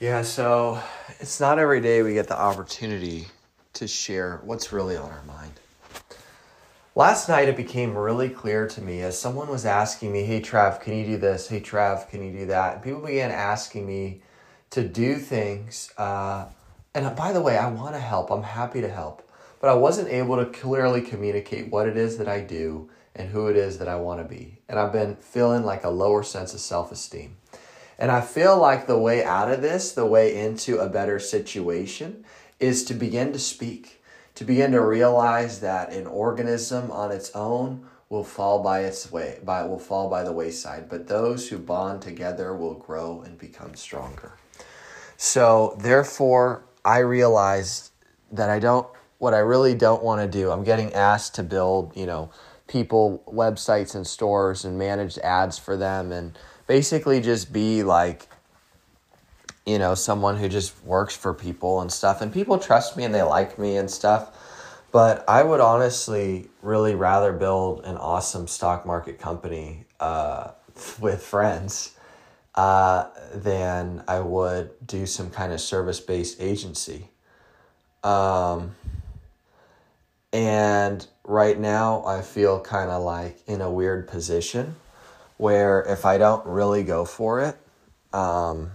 Yeah, so it's not every day we get the opportunity to share what's really on our mind. Last night it became really clear to me as someone was asking me, Hey Trav, can you do this? Hey Trav, can you do that? And people began asking me to do things. Uh, and by the way, I want to help, I'm happy to help. But I wasn't able to clearly communicate what it is that I do and who it is that I want to be. And I've been feeling like a lower sense of self esteem. And I feel like the way out of this, the way into a better situation, is to begin to speak, to begin to realize that an organism on its own will fall by its way, by will fall by the wayside, but those who bond together will grow and become stronger. So therefore, I realized that I don't what I really don't want to do. I'm getting asked to build, you know, people websites and stores and manage ads for them and basically just be like you know someone who just works for people and stuff and people trust me and they like me and stuff. But i would honestly really rather build an awesome stock market company uh, with friends uh, than i would do some kind of service-based agency. Um, and right now i feel kind of like in a weird position where if I don't really go for it, um,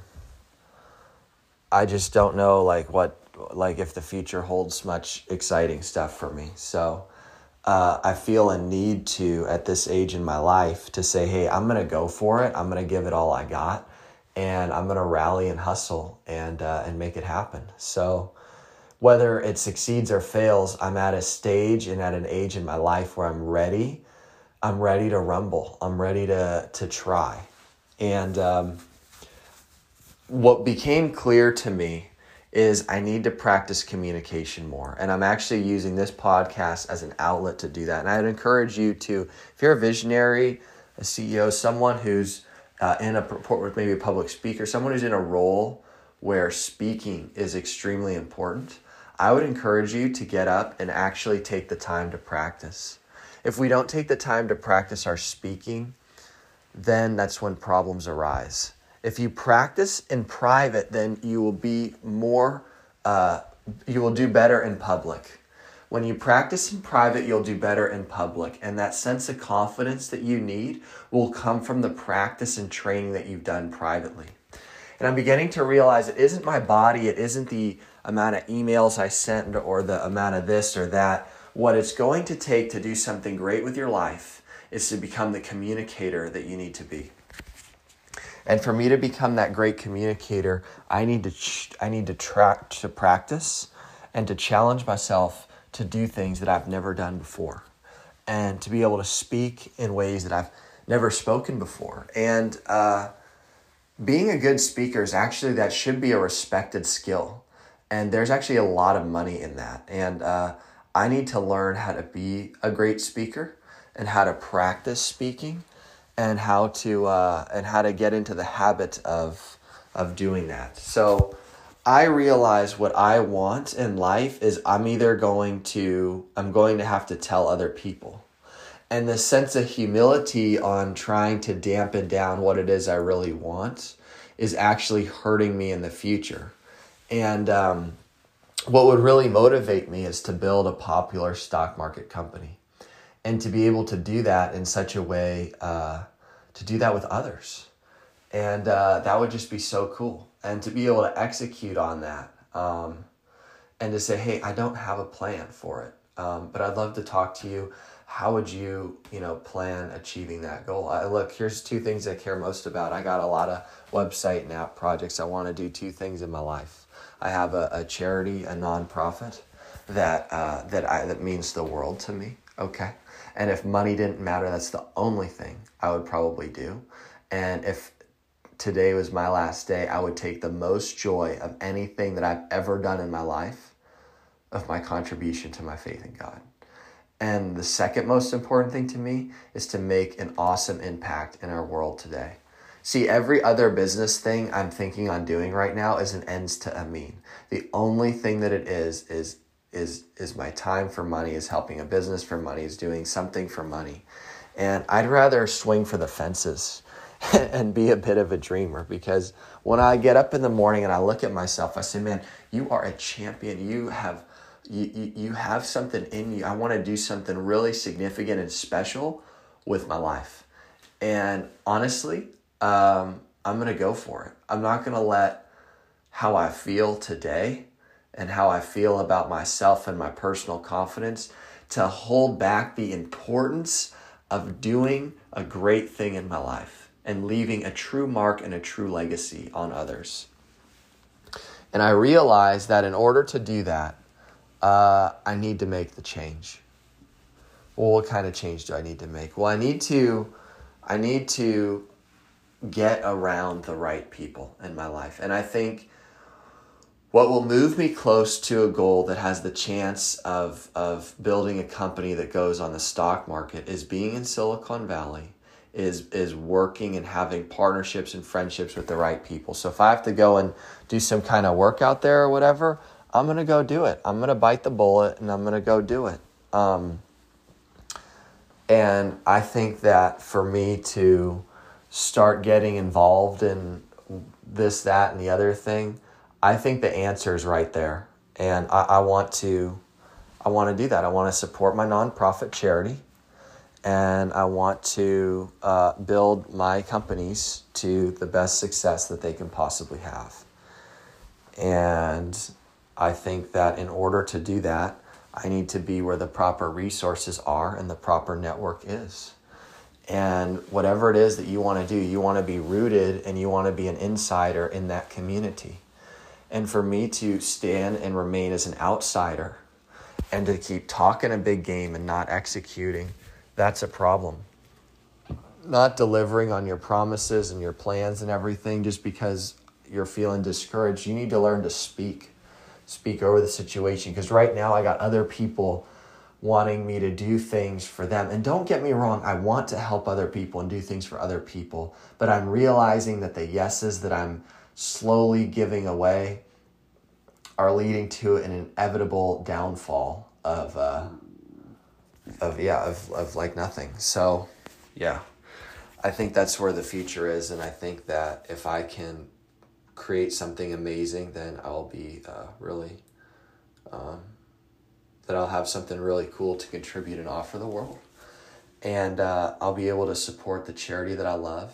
I just don't know like what like if the future holds much exciting stuff for me. So uh, I feel a need to at this age in my life to say, hey, I'm gonna go for it. I'm gonna give it all I got, and I'm gonna rally and hustle and uh, and make it happen. So whether it succeeds or fails, I'm at a stage and at an age in my life where I'm ready I'm ready to rumble. I'm ready to to try. And um, what became clear to me is I need to practice communication more. And I'm actually using this podcast as an outlet to do that. And I'd encourage you to, if you're a visionary, a CEO, someone who's uh, in a purport with maybe a public speaker, someone who's in a role where speaking is extremely important, I would encourage you to get up and actually take the time to practice. If we don't take the time to practice our speaking, then that's when problems arise. If you practice in private, then you will be more, uh, you will do better in public. When you practice in private, you'll do better in public. And that sense of confidence that you need will come from the practice and training that you've done privately. And I'm beginning to realize it isn't my body, it isn't the amount of emails I sent or the amount of this or that what it's going to take to do something great with your life is to become the communicator that you need to be. And for me to become that great communicator, I need to ch- I need to track to practice and to challenge myself to do things that I've never done before and to be able to speak in ways that I've never spoken before. And uh, being a good speaker is actually that should be a respected skill. And there's actually a lot of money in that. And uh, I need to learn how to be a great speaker and how to practice speaking and how to uh, and how to get into the habit of of doing that. So I realize what I want in life is I'm either going to I'm going to have to tell other people. And the sense of humility on trying to dampen down what it is I really want is actually hurting me in the future. And um, what would really motivate me is to build a popular stock market company and to be able to do that in such a way uh, to do that with others. And uh, that would just be so cool. And to be able to execute on that um, and to say hey i don't have a plan for it um, but i'd love to talk to you. How would you you know plan achieving that goal? I, look here's two things i care most about. I got a lot of website and app projects. I want to do two things in my life I have a, a charity, a nonprofit that uh, that I that means the world to me. Okay, and if money didn't matter, that's the only thing I would probably do. And if today was my last day, I would take the most joy of anything that I've ever done in my life, of my contribution to my faith in God. And the second most important thing to me is to make an awesome impact in our world today. See, every other business thing I'm thinking on doing right now is an ends to a mean. The only thing that it is is is is my time for money, is helping a business for money, is doing something for money. And I'd rather swing for the fences. and be a bit of a dreamer because when I get up in the morning and I look at myself, I say, man, you are a champion. You have you, you, you have something in you. I want to do something really significant and special with my life. And honestly, um, I'm going to go for it. I'm not going to let how I feel today and how I feel about myself and my personal confidence to hold back the importance of doing a great thing in my life and leaving a true mark and a true legacy on others. And I realized that in order to do that, uh, I need to make the change. Well, what kind of change do I need to make? Well, I need to, I need to get around the right people in my life, and I think what will move me close to a goal that has the chance of of building a company that goes on the stock market is being in Silicon Valley is is working and having partnerships and friendships with the right people. So if I have to go and do some kind of work out there or whatever, I'm gonna go do it. I'm gonna bite the bullet and I'm gonna go do it. Um, and I think that for me to start getting involved in this, that, and the other thing, I think the answer is right there. And I, I want to I want to do that. I want to support my nonprofit charity and I want to uh, build my companies to the best success that they can possibly have. And I think that in order to do that, I need to be where the proper resources are and the proper network is. And whatever it is that you want to do, you want to be rooted and you want to be an insider in that community. And for me to stand and remain as an outsider and to keep talking a big game and not executing, that's a problem. Not delivering on your promises and your plans and everything just because you're feeling discouraged. You need to learn to speak, speak over the situation. Because right now, I got other people wanting me to do things for them. And don't get me wrong, I want to help other people and do things for other people. But I'm realizing that the yeses that I'm slowly giving away are leading to an inevitable downfall of uh, of yeah of, of like nothing so yeah i think that's where the future is and i think that if i can create something amazing then i'll be uh, really um, that i'll have something really cool to contribute and offer the world and uh, i'll be able to support the charity that i love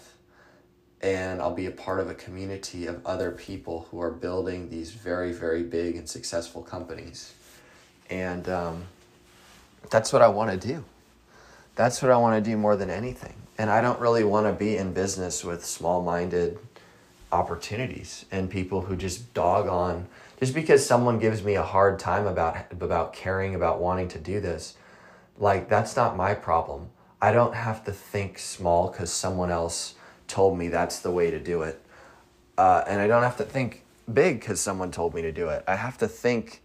and I'll be a part of a community of other people who are building these very, very big and successful companies. And um, that's what I want to do. That's what I want to do more than anything. And I don't really want to be in business with small minded opportunities and people who just dog on just because someone gives me a hard time about about caring about wanting to do this like that's not my problem i don't have to think small cuz someone else told me that's the way to do it. Uh, and I don't have to think big because someone told me to do it. I have to think,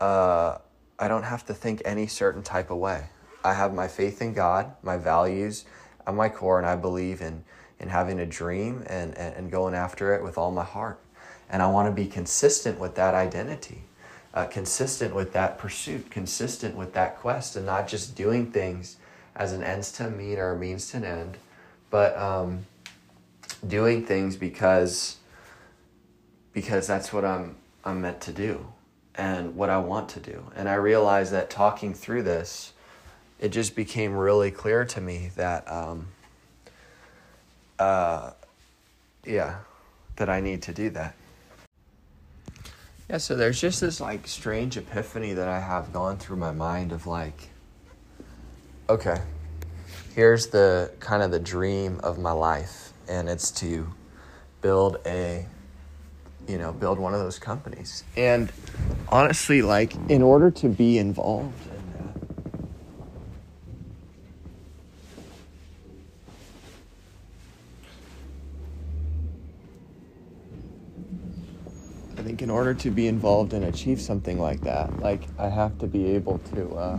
uh, I don't have to think any certain type of way. I have my faith in God, my values at my core, and I believe in, in having a dream and, and, and going after it with all my heart. And I want to be consistent with that identity, uh, consistent with that pursuit, consistent with that quest, and not just doing things as an ends to mean or a means to an end, but um, doing things because because that's what I'm I'm meant to do and what I want to do. And I realized that talking through this, it just became really clear to me that um, uh, yeah, that I need to do that. Yeah, so there's just this like strange epiphany that I have gone through my mind of like, okay, here's the kind of the dream of my life and it's to build a you know build one of those companies. And honestly like in order to be involved in that I think in order to be involved and achieve something like that like I have to be able to uh,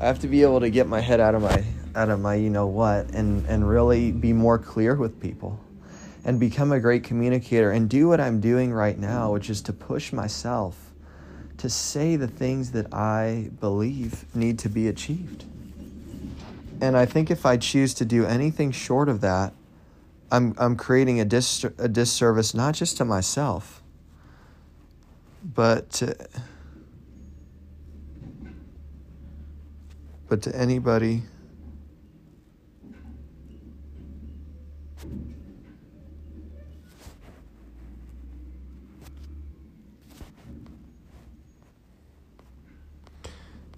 I have to be able to get my head out of my out of my you know what and and really be more clear with people and become a great communicator and do what I'm doing right now which is to push myself to say the things that I believe need to be achieved. And I think if I choose to do anything short of that, I'm I'm creating a dis a disservice not just to myself, but to, but to anybody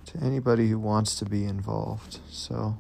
to anybody who wants to be involved. So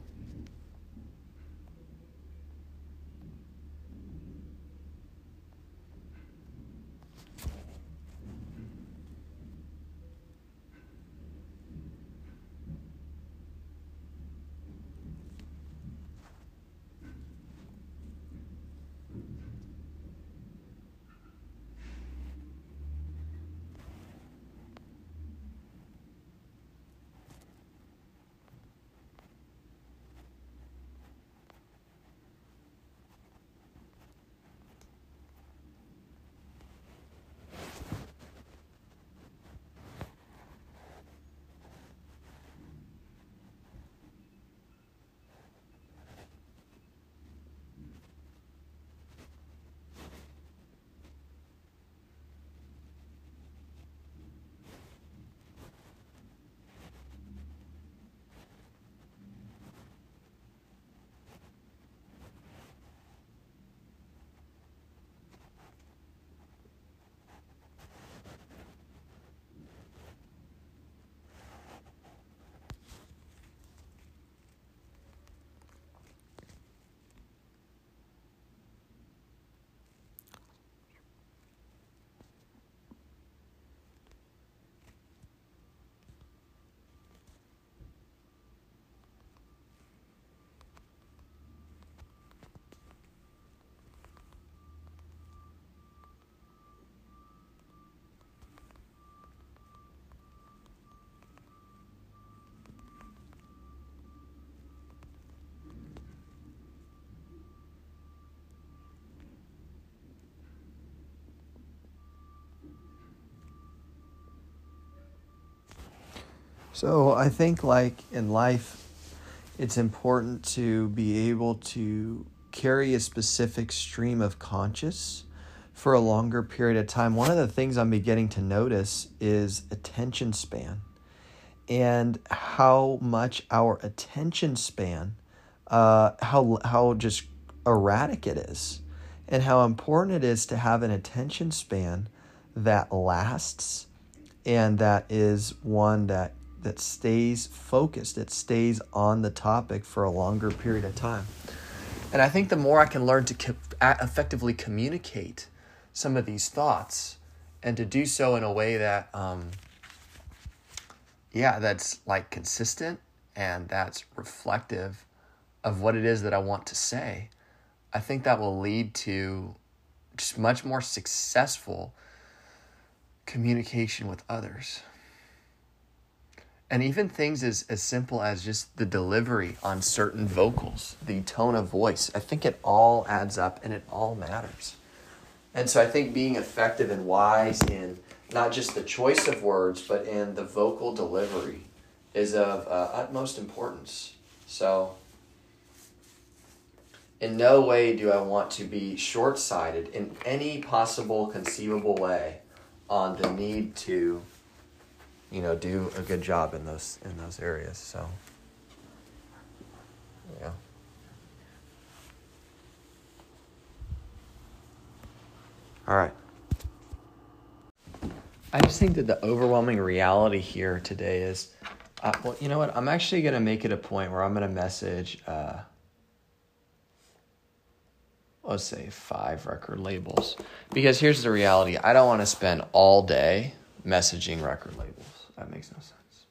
So I think, like in life, it's important to be able to carry a specific stream of conscious for a longer period of time. One of the things I'm beginning to notice is attention span and how much our attention span, uh, how, how just erratic it is, and how important it is to have an attention span that lasts and that is one that that stays focused, it stays on the topic for a longer period of time. And I think the more I can learn to effectively communicate some of these thoughts and to do so in a way that, um, yeah, that's like consistent and that's reflective of what it is that I want to say, I think that will lead to just much more successful communication with others and even things as, as simple as just the delivery on certain vocals, the tone of voice. I think it all adds up and it all matters. And so I think being effective and wise in not just the choice of words, but in the vocal delivery is of uh, utmost importance. So, in no way do I want to be short sighted in any possible conceivable way on the need to you know, do a good job in those in those areas. So, yeah. All right. I just think that the overwhelming reality here today is, uh, well, you know what? I'm actually going to make it a point where I'm going to message, uh, let's say, five record labels. Because here's the reality I don't want to spend all day messaging record labels. That makes no sense.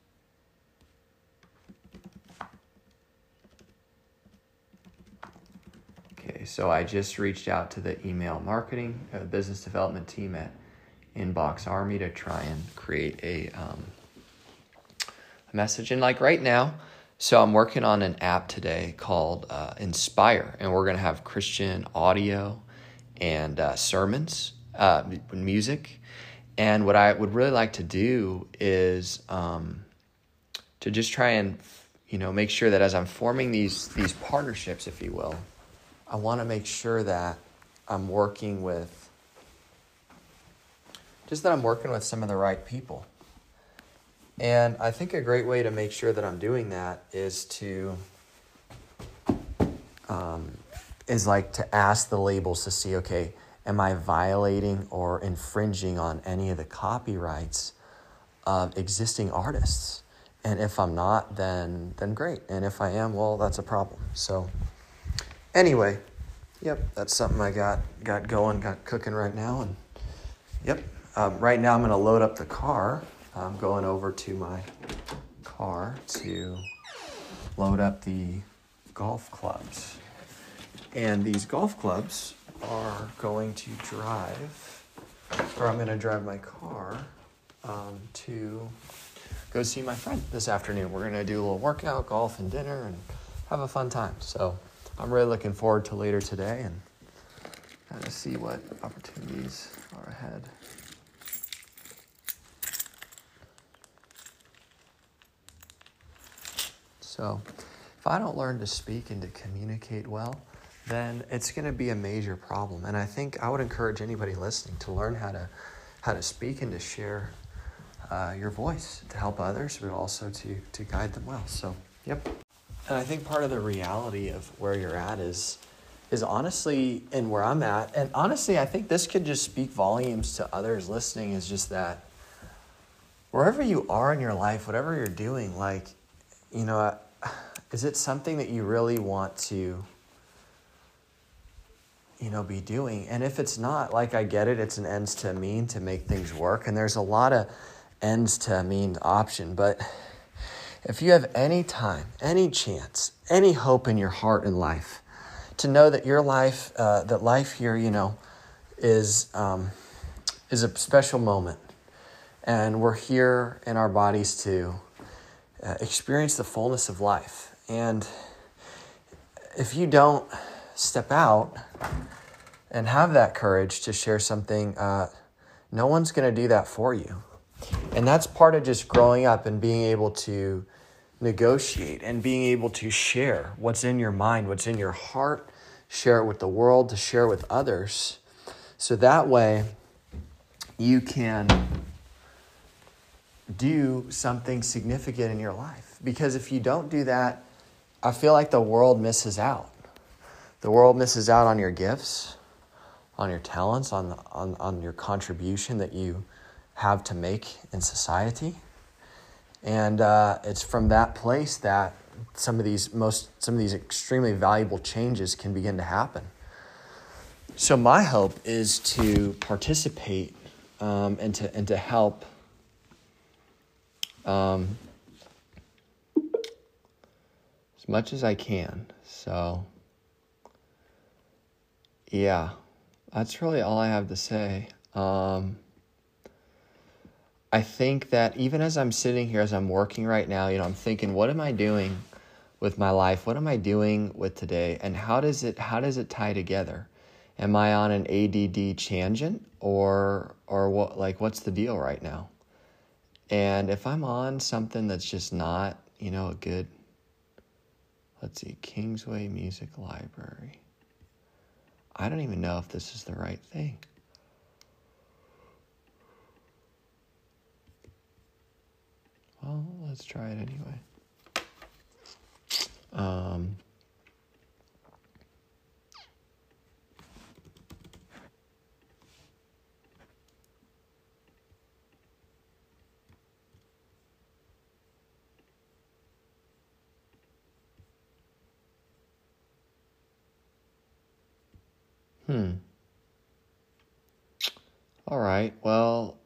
Okay, so I just reached out to the email marketing, uh, business development team at Inbox Army to try and create a, um, a message. And like right now, so I'm working on an app today called uh, Inspire, and we're going to have Christian audio and uh, sermons, uh, music, and what I would really like to do is um, to just try and, you know, make sure that as I'm forming these these partnerships, if you will, I want to make sure that I'm working with just that I'm working with some of the right people. And I think a great way to make sure that I'm doing that is to um, is like to ask the labels to see, okay, am I violating or infringing on any of the copyrights of existing artists? And if I'm not, then then great. And if I am, well, that's a problem. So anyway, yep, that's something I got got going, got cooking right now. And yep, um, right now I'm gonna load up the car. I'm going over to my car to load up the golf clubs. And these golf clubs are going to drive, or I'm going to drive my car um, to go see my friend this afternoon. We're going to do a little workout, golf, and dinner, and have a fun time. So I'm really looking forward to later today and kind of see what opportunities are ahead. So, if I don't learn to speak and to communicate well, then it's going to be a major problem. And I think I would encourage anybody listening to learn how to how to speak and to share uh, your voice to help others, but also to to guide them well. So, yep. And I think part of the reality of where you're at is is honestly and where I'm at, and honestly, I think this could just speak volumes to others listening. Is just that wherever you are in your life, whatever you're doing, like you know, is it something that you really want to you know, be doing. And if it's not, like I get it, it's an ends to mean to make things work. And there's a lot of ends to mean option. But if you have any time, any chance, any hope in your heart and life, to know that your life, uh, that life here, you know, is um, is a special moment, and we're here in our bodies to uh, experience the fullness of life. And if you don't step out and have that courage to share something, uh, no one's going to do that for you. And that's part of just growing up and being able to negotiate and being able to share what's in your mind, what's in your heart, share it with the world, to share with others. So that way you can do something significant in your life. Because if you don't do that, I feel like the world misses out. The world misses out on your gifts, on your talents, on, on, on your contribution that you have to make in society. And uh, it's from that place that some of these most some of these extremely valuable changes can begin to happen. So my hope is to participate um, and to and to help um, as much as I can. So yeah, that's really all I have to say. Um, I think that even as I'm sitting here, as I'm working right now, you know, I'm thinking, what am I doing with my life? What am I doing with today? And how does it how does it tie together? Am I on an ADD tangent or or what? Like, what's the deal right now? And if I'm on something that's just not, you know, a good, let's see, Kingsway Music Library. I don't even know if this is the right thing. Well, let's try it anyway. Um, Hmm. All right. Well,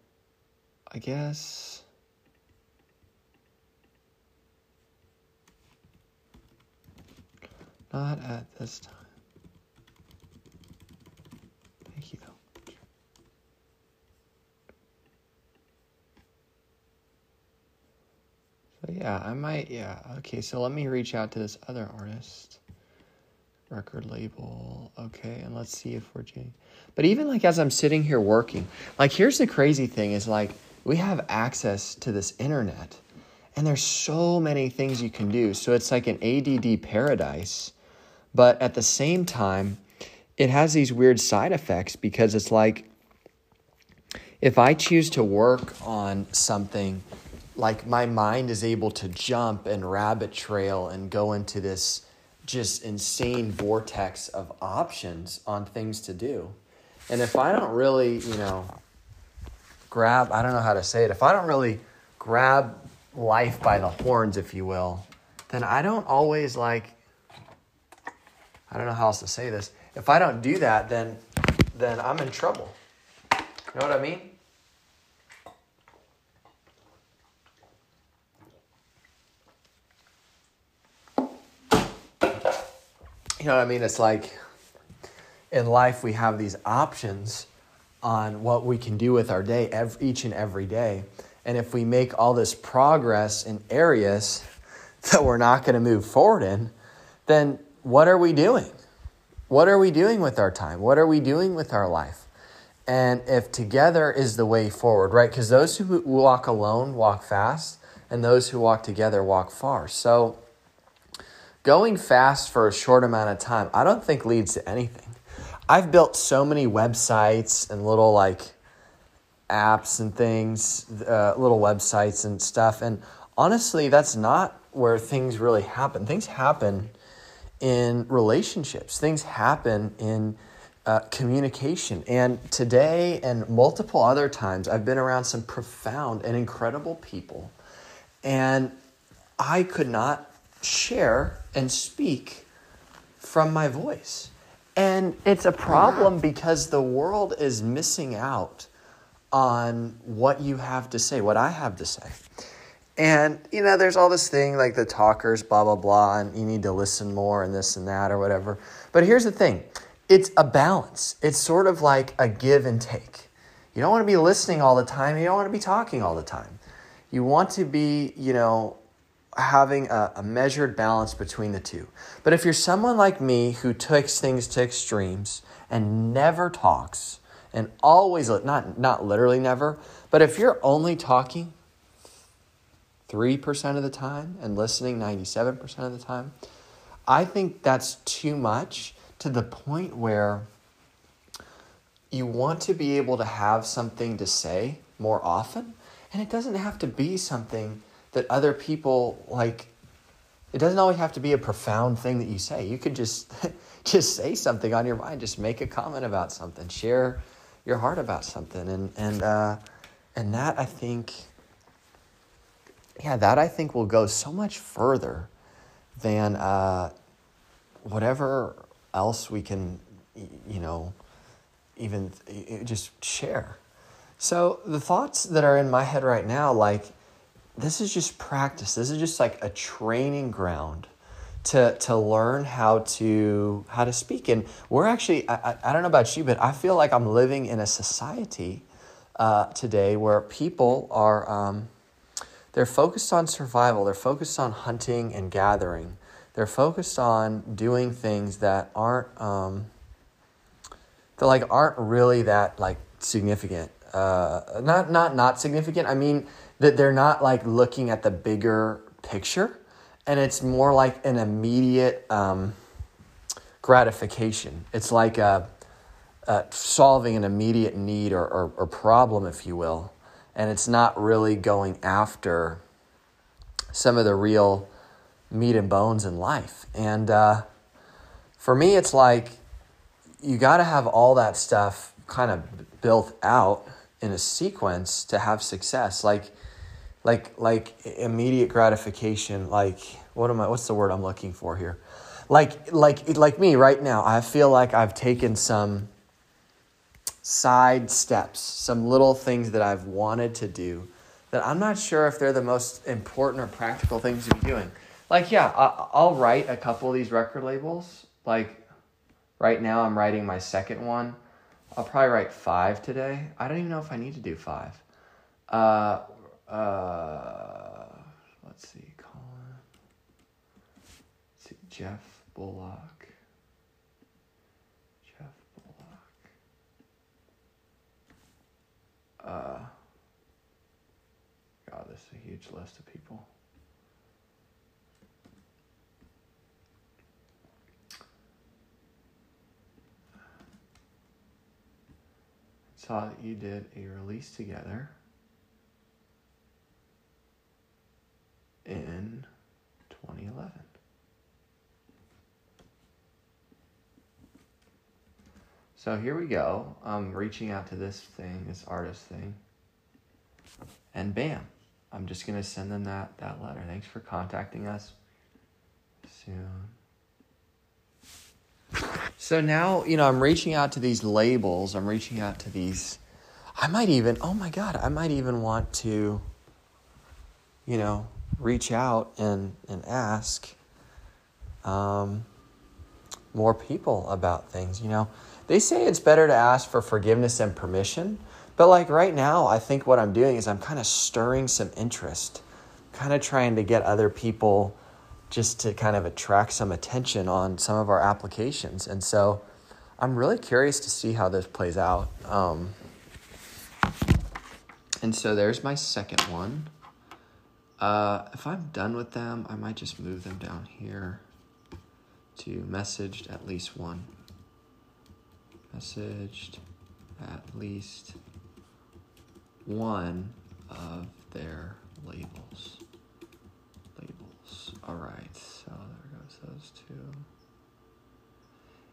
I guess. Not at this time. Thank you. So, yeah, I might. Yeah. Okay. So, let me reach out to this other artist record label okay and let's see if we're changing but even like as i'm sitting here working like here's the crazy thing is like we have access to this internet And there's so many things you can do. So it's like an ADD paradise. But at the same time, it has these weird side effects because it's like if I choose to work on something, like my mind is able to jump and rabbit trail and go into this just insane vortex of options on things to do. And if I don't really, you know, grab, I don't know how to say it, if I don't really grab life by the horns, if you will, then I don't always like, I don't know how else to say this. If I don't do that, then then I'm in trouble. You know what I mean? You know what I mean? It's like in life we have these options on what we can do with our day every, each and every day. And if we make all this progress in areas that we're not going to move forward in, then what are we doing? What are we doing with our time? What are we doing with our life? And if together is the way forward, right? Because those who walk alone walk fast, and those who walk together walk far. So, going fast for a short amount of time, I don't think leads to anything. I've built so many websites and little like apps and things, uh, little websites and stuff. And honestly, that's not where things really happen. Things happen in relationships, things happen in uh, communication. And today and multiple other times, I've been around some profound and incredible people. And I could not share and speak from my voice. And it's a problem because the world is missing out on what you have to say, what I have to say. And, you know, there's all this thing like the talkers, blah, blah, blah, and you need to listen more and this and that or whatever. But here's the thing it's a balance, it's sort of like a give and take. You don't want to be listening all the time, you don't want to be talking all the time. You want to be, you know, having a, a, measured balance between the two. But if you're someone like me who takes things to extremes and never talks and always not not literally never, but if you're only talking 3% of the time and listening 97% of the time, I think that's too much to the point where you want to be able to have something to say more often, and it doesn't have to be something that other people like it doesn't always have to be a profound thing that you say. You could just just say something on your mind. Just make a comment about something. Share your heart about something. And and uh, and that i think yeah that i think will go so much further than uh, whatever else we can you know even just share. So the thoughts that are in my head right now like this is just practice. This is just like a training ground to to learn how to how to speak. And we're actually I, I, I don't know about you, but I feel like I'm living in a society uh, today where people are um, they're focused on survival. They're focused on hunting and gathering. They're focused on doing things that aren't um, that like aren't really that like significant. Uh, not not not significant. I mean that they're not like looking at the bigger picture and it's more like an immediate um, gratification. It's like a, a solving an immediate need or, or, or, problem, if you will. And it's not really going after some of the real meat and bones in life. And uh, for me, it's like you got to have all that stuff kind of built out in a sequence to have success. Like, like like immediate gratification like what am i what's the word i'm looking for here? Like like like me right now i feel like i've taken some side steps some little things that i've wanted to do that i'm not sure if they're the most important or practical things to be doing. Like yeah i'll write a couple of these record labels. Like right now i'm writing my second one. I'll probably write five today. I don't even know if i need to do five. Uh, uh, let's see, Colin. Let's see, Jeff Bullock. Jeff Bullock. Uh, God, this is a huge list of people. saw that you did a release together. In 2011. So here we go. I'm reaching out to this thing, this artist thing. And bam, I'm just going to send them that, that letter. Thanks for contacting us. Soon. So now, you know, I'm reaching out to these labels. I'm reaching out to these. I might even, oh my God, I might even want to, you know, reach out and, and ask um, more people about things. You know, they say it's better to ask for forgiveness and permission, but like right now, I think what I'm doing is I'm kind of stirring some interest, kind of trying to get other people just to kind of attract some attention on some of our applications. And so I'm really curious to see how this plays out. Um, and so there's my second one. Uh, if I'm done with them, I might just move them down here to messaged at least one. Messaged at least one of their labels. Labels. All right, so there goes those two.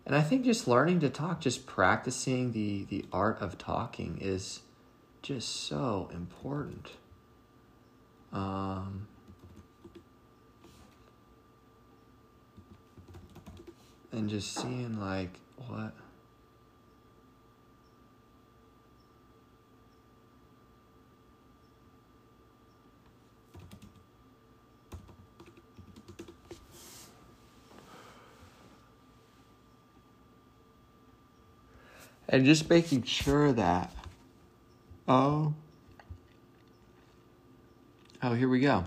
And I think just learning to talk, just practicing the, the art of talking is just so important. Um, and just seeing like what and just making sure that oh oh here we go.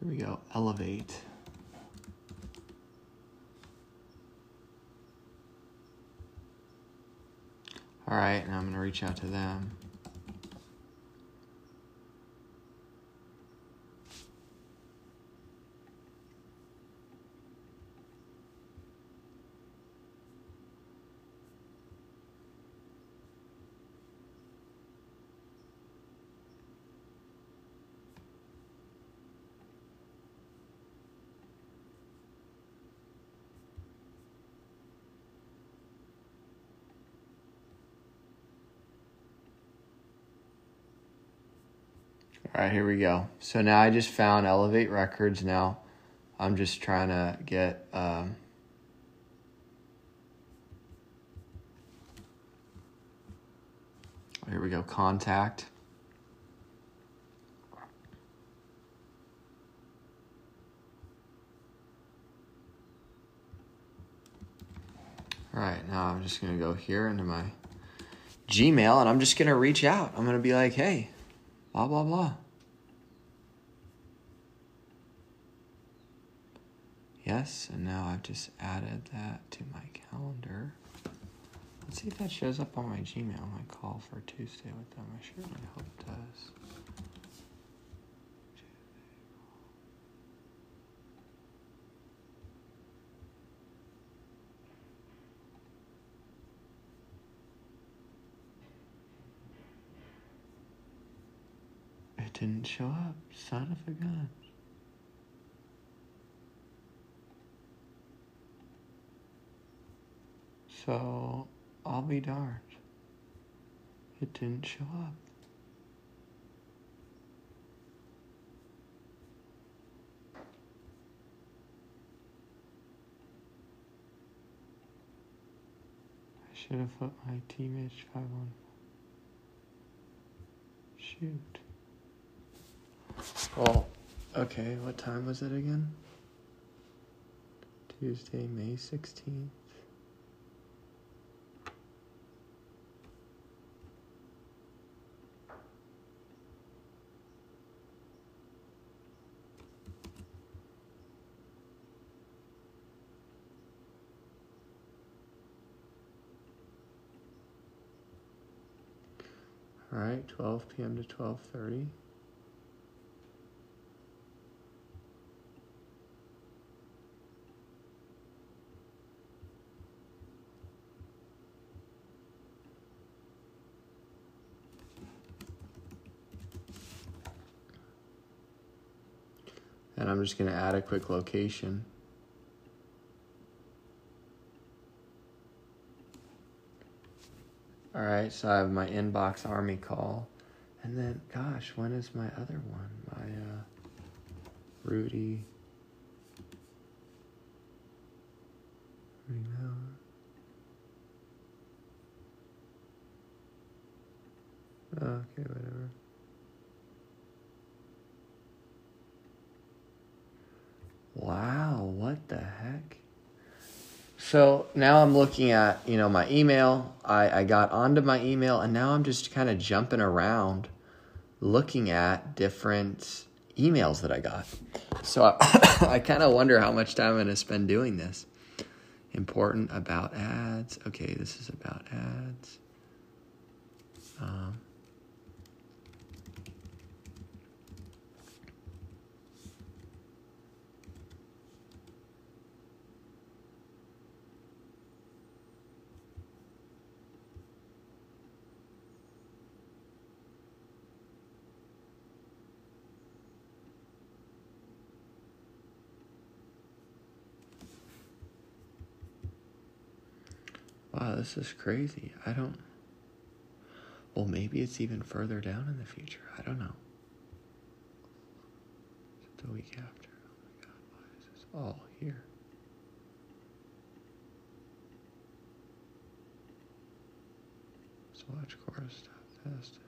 Here we go. Elevate. All right and i'm to reach out to them All right, here we go. So now I just found Elevate Records. Now I'm just trying to get. Um, here we go. Contact. All right, now I'm just going to go here into my Gmail and I'm just going to reach out. I'm going to be like, hey, blah, blah, blah. Yes, and now I've just added that to my calendar. Let's see if that shows up on my Gmail, my call for Tuesday with them. I sure hope it does. Didn't show up. Son of a gun. So I'll be darned. It didn't show up. I should have put my team teammates 5 on. Shoot. Well, okay, what time was it again? Tuesday, May 16th. All right, 12 p.m. to 12:30. And I'm just going to add a quick location. All right, so I have my inbox army call. And then, gosh, when is my other one? My uh, Rudy. Rudy Okay, whatever. Wow, what the heck? So now I'm looking at, you know, my email. I, I got onto my email and now I'm just kind of jumping around looking at different emails that I got. So I, I kind of wonder how much time I'm going to spend doing this. Important about ads. Okay, this is about ads. Um, wow, this is crazy. I don't. Well, maybe it's even further down in the future. I don't know. It's the week after. Oh my God, why is this all here? Swatch chorus stop fast.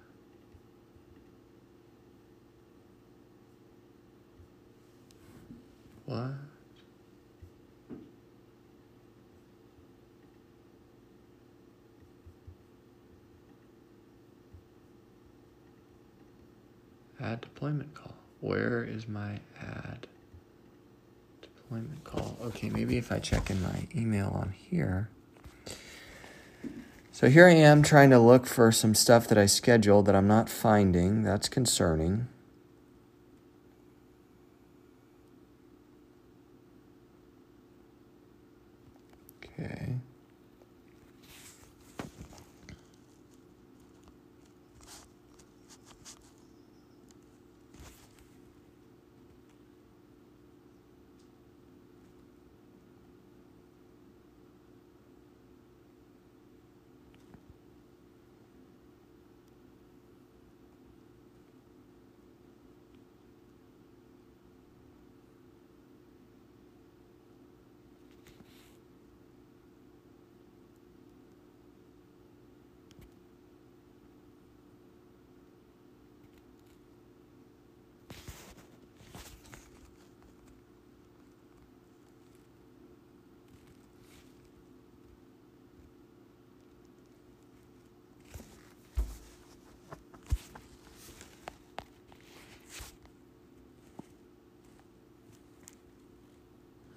What? Add deployment call. Where is my add deployment call? Okay, maybe if I check in my email on here. So here I am trying to look for some stuff that I scheduled that I'm not finding. That's concerning. Okay.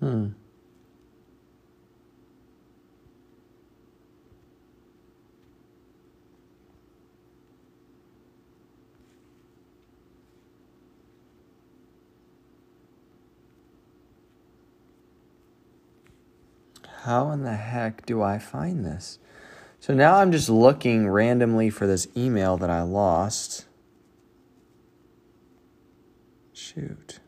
Hmm. How in the heck do I find this? So now I'm just looking randomly for this email that I lost. Shoot.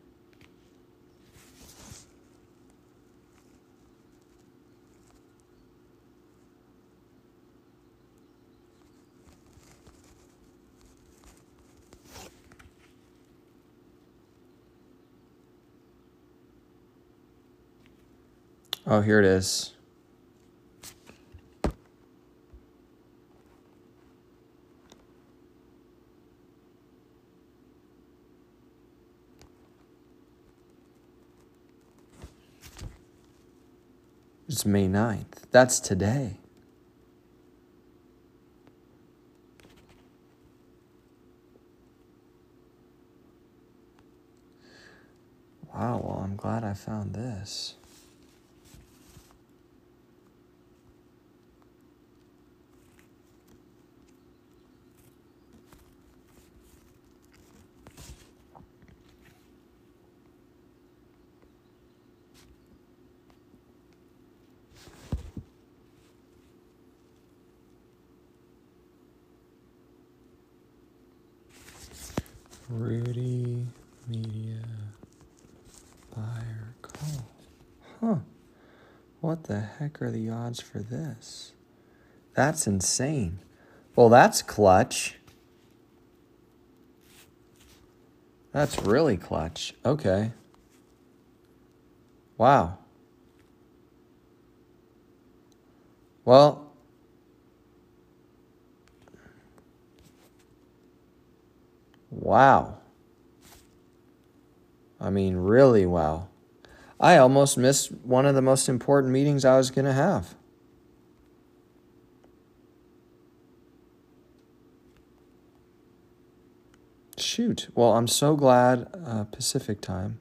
Oh, here it is. It's May 9th. That's today. Wow, well, I'm glad I found this. Rudy Media huh, what the heck are the odds for this? That's insane. Well, that's clutch. That's really clutch. Okay. Wow. Well, wow. I mean, really wow. I almost missed one of the most important meetings I was going to have. Shoot. Well, I'm so glad uh, Pacific time.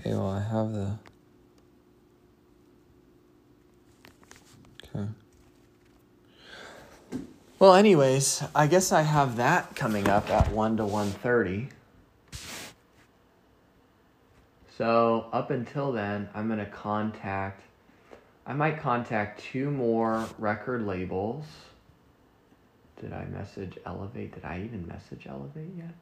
Okay, well, I have the. Okay. Well, anyways, I guess I have that coming up at 1 to 1:30. So, up until then, I'm going to contact I might contact two more record labels. Did I message Elevate? Did I even message Elevate yet?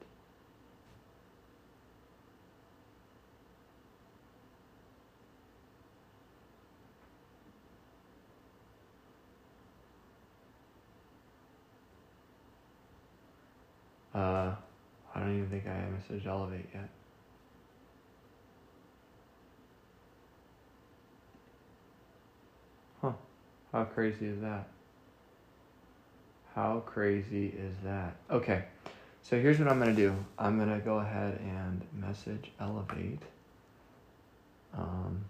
Uh, I don't even think I messaged Elevate yet. Huh. How crazy is that? How crazy is that? Okay. So here's what I'm going to do. I'm going to go ahead and message Elevate. Um,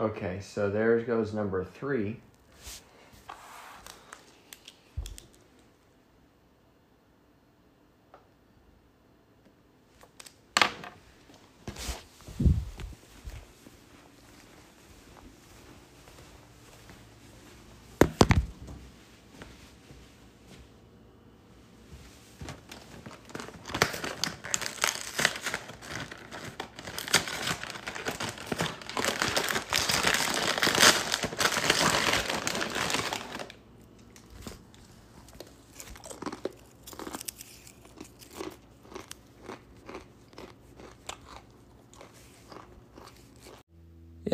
Okay, so there goes number three.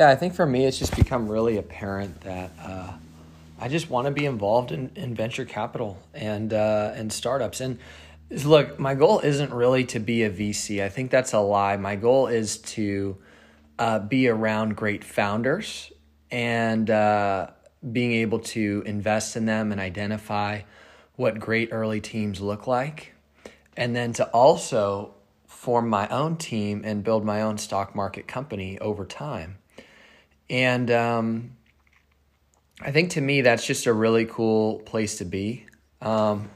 Yeah, I think for me, it's just become really apparent that uh, I just want to be involved in, in venture capital and uh, and startups. And look, my goal isn't really to be a VC. I think that's a lie. My goal is to uh, be around great founders and uh, being able to invest in them and identify what great early teams look like, and then to also form my own team and build my own stock market company over time. And um, I think to me that's just a really cool place to be. Um,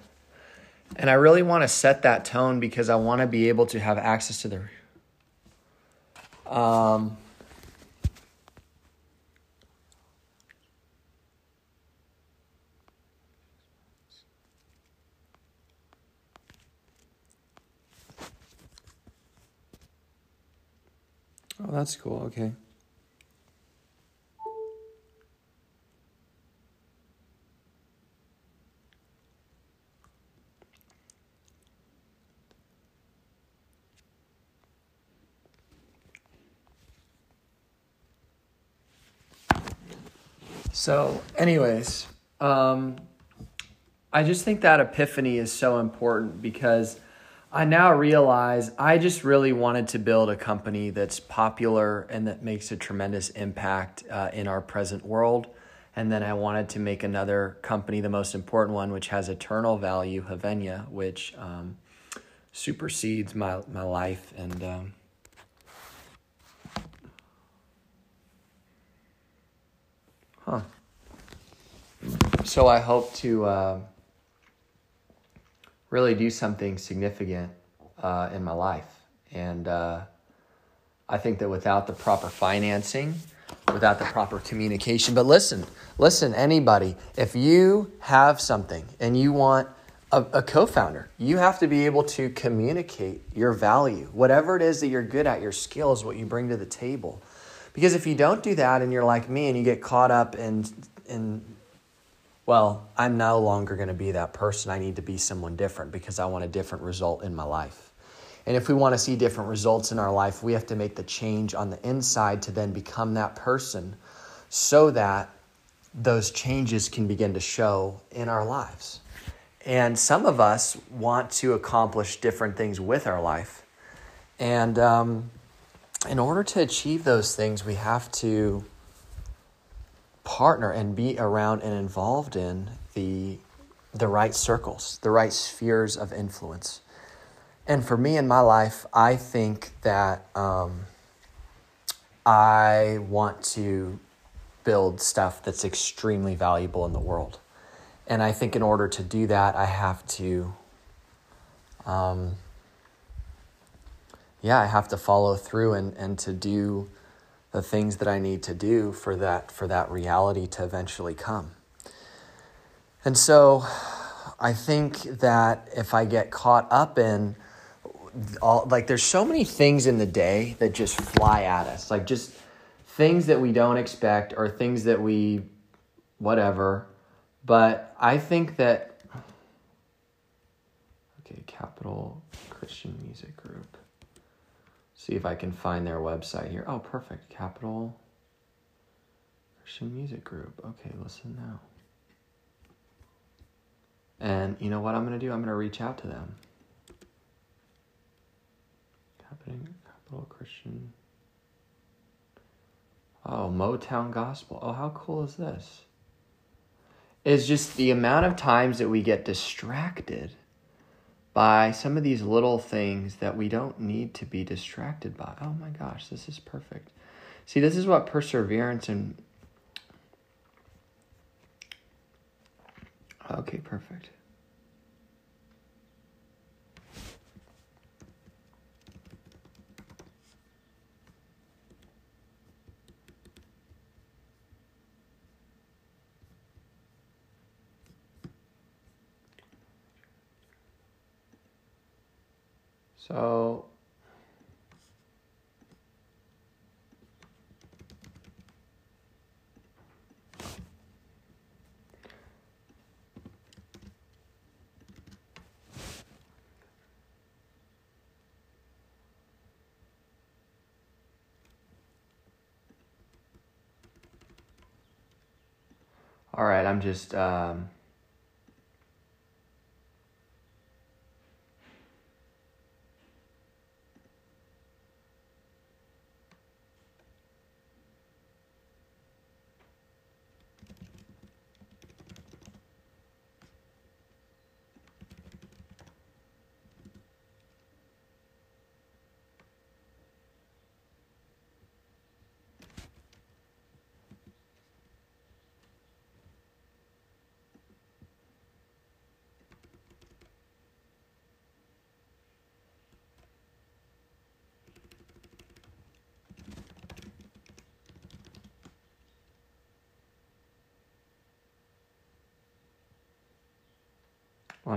and I really want to set that tone because I want to be able to have access to the. Um, oh, that's cool. Okay. So, anyways, um, I just think that epiphany is so important because I now realize I just really wanted to build a company that's popular and that makes a tremendous impact uh, in our present world. And then I wanted to make another company, the most important one, which has eternal value, Havenia, which um, supersedes my, my life and um, Huh. So I hope to uh, really do something significant uh, in my life. And uh, I think that without the proper financing, without the proper communication, but listen, listen, anybody, if you have something and you want a, a co founder, you have to be able to communicate your value. Whatever it is that you're good at, your skills, what you bring to the table. Because if you don't do that and you're like me and you get caught up in, in well, I'm no longer going to be that person. I need to be someone different because I want a different result in my life. And if we want to see different results in our life, we have to make the change on the inside to then become that person so that those changes can begin to show in our lives. And some of us want to accomplish different things with our life. And um, in order to achieve those things, we have to partner and be around and involved in the the right circles, the right spheres of influence. And for me in my life, I think that um, I want to build stuff that's extremely valuable in the world. And I think in order to do that, I have to um, yeah, I have to follow through and, and to do the things that I need to do for that for that reality to eventually come. And so I think that if I get caught up in all like there's so many things in the day that just fly at us. Like just things that we don't expect or things that we whatever. But I think that okay, Capitol Christian Music Group see if I can find their website here. Oh, perfect. Capitol Christian Music Group. Okay, listen now. And you know what I'm going to do? I'm going to reach out to them. Happening Capitol Christian. Oh, Motown Gospel. Oh, how cool is this? It's just the amount of times that we get distracted by some of these little things that we don't need to be distracted by. Oh my gosh, this is perfect. See, this is what perseverance and. Okay, perfect. So All right, I'm just um,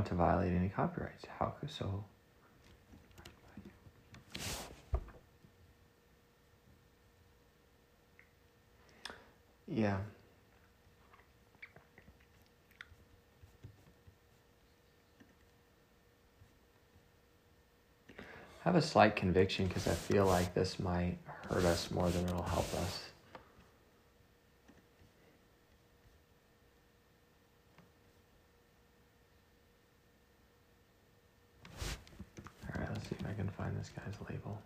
want to violate any copyrights. How could so? Yeah. I have a slight conviction because I feel like this might hurt us more than it'll help us. All right, let's see if I can find this guy's label.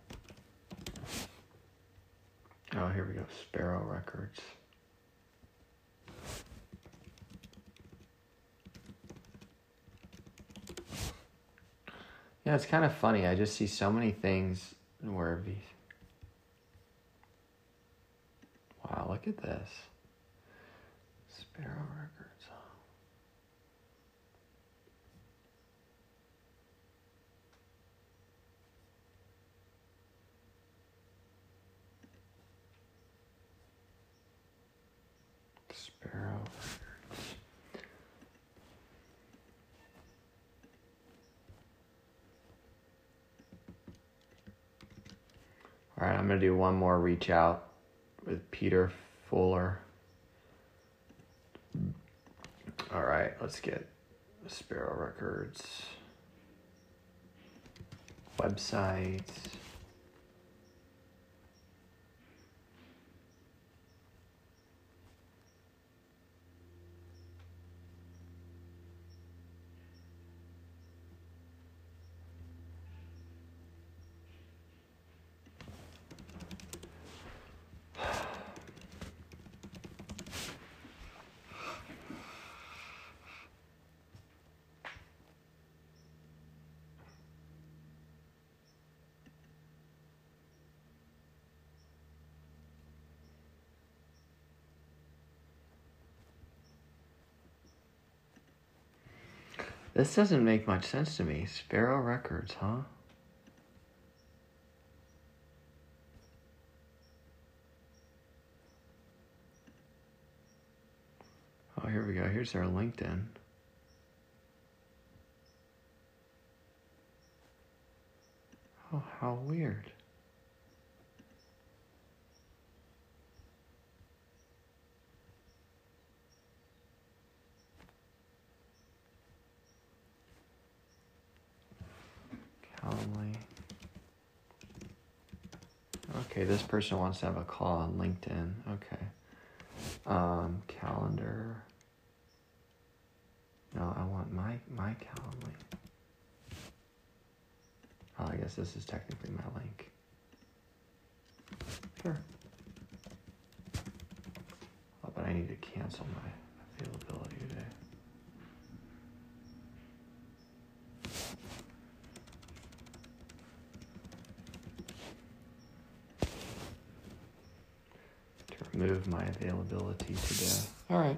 Oh, here we go. Sparrow Records. Yeah, it's kind of funny. I just see so many things where these. Wow, look at this. Sparrow Records. All right, I'm going to do one more reach out with Peter Fuller. All right, let's get Sparrow Records website. This doesn't make much sense to me. Sparrow Records, huh? Oh, here we go. Here's our LinkedIn. Oh, how weird. Calendly. Okay, this person wants to have a call on LinkedIn. Okay. Um, calendar. No, I want my my Calendly. Oh, I guess this is technically my link. Sure. Oh, but I need to cancel my availability today. To remove my availability today. All right.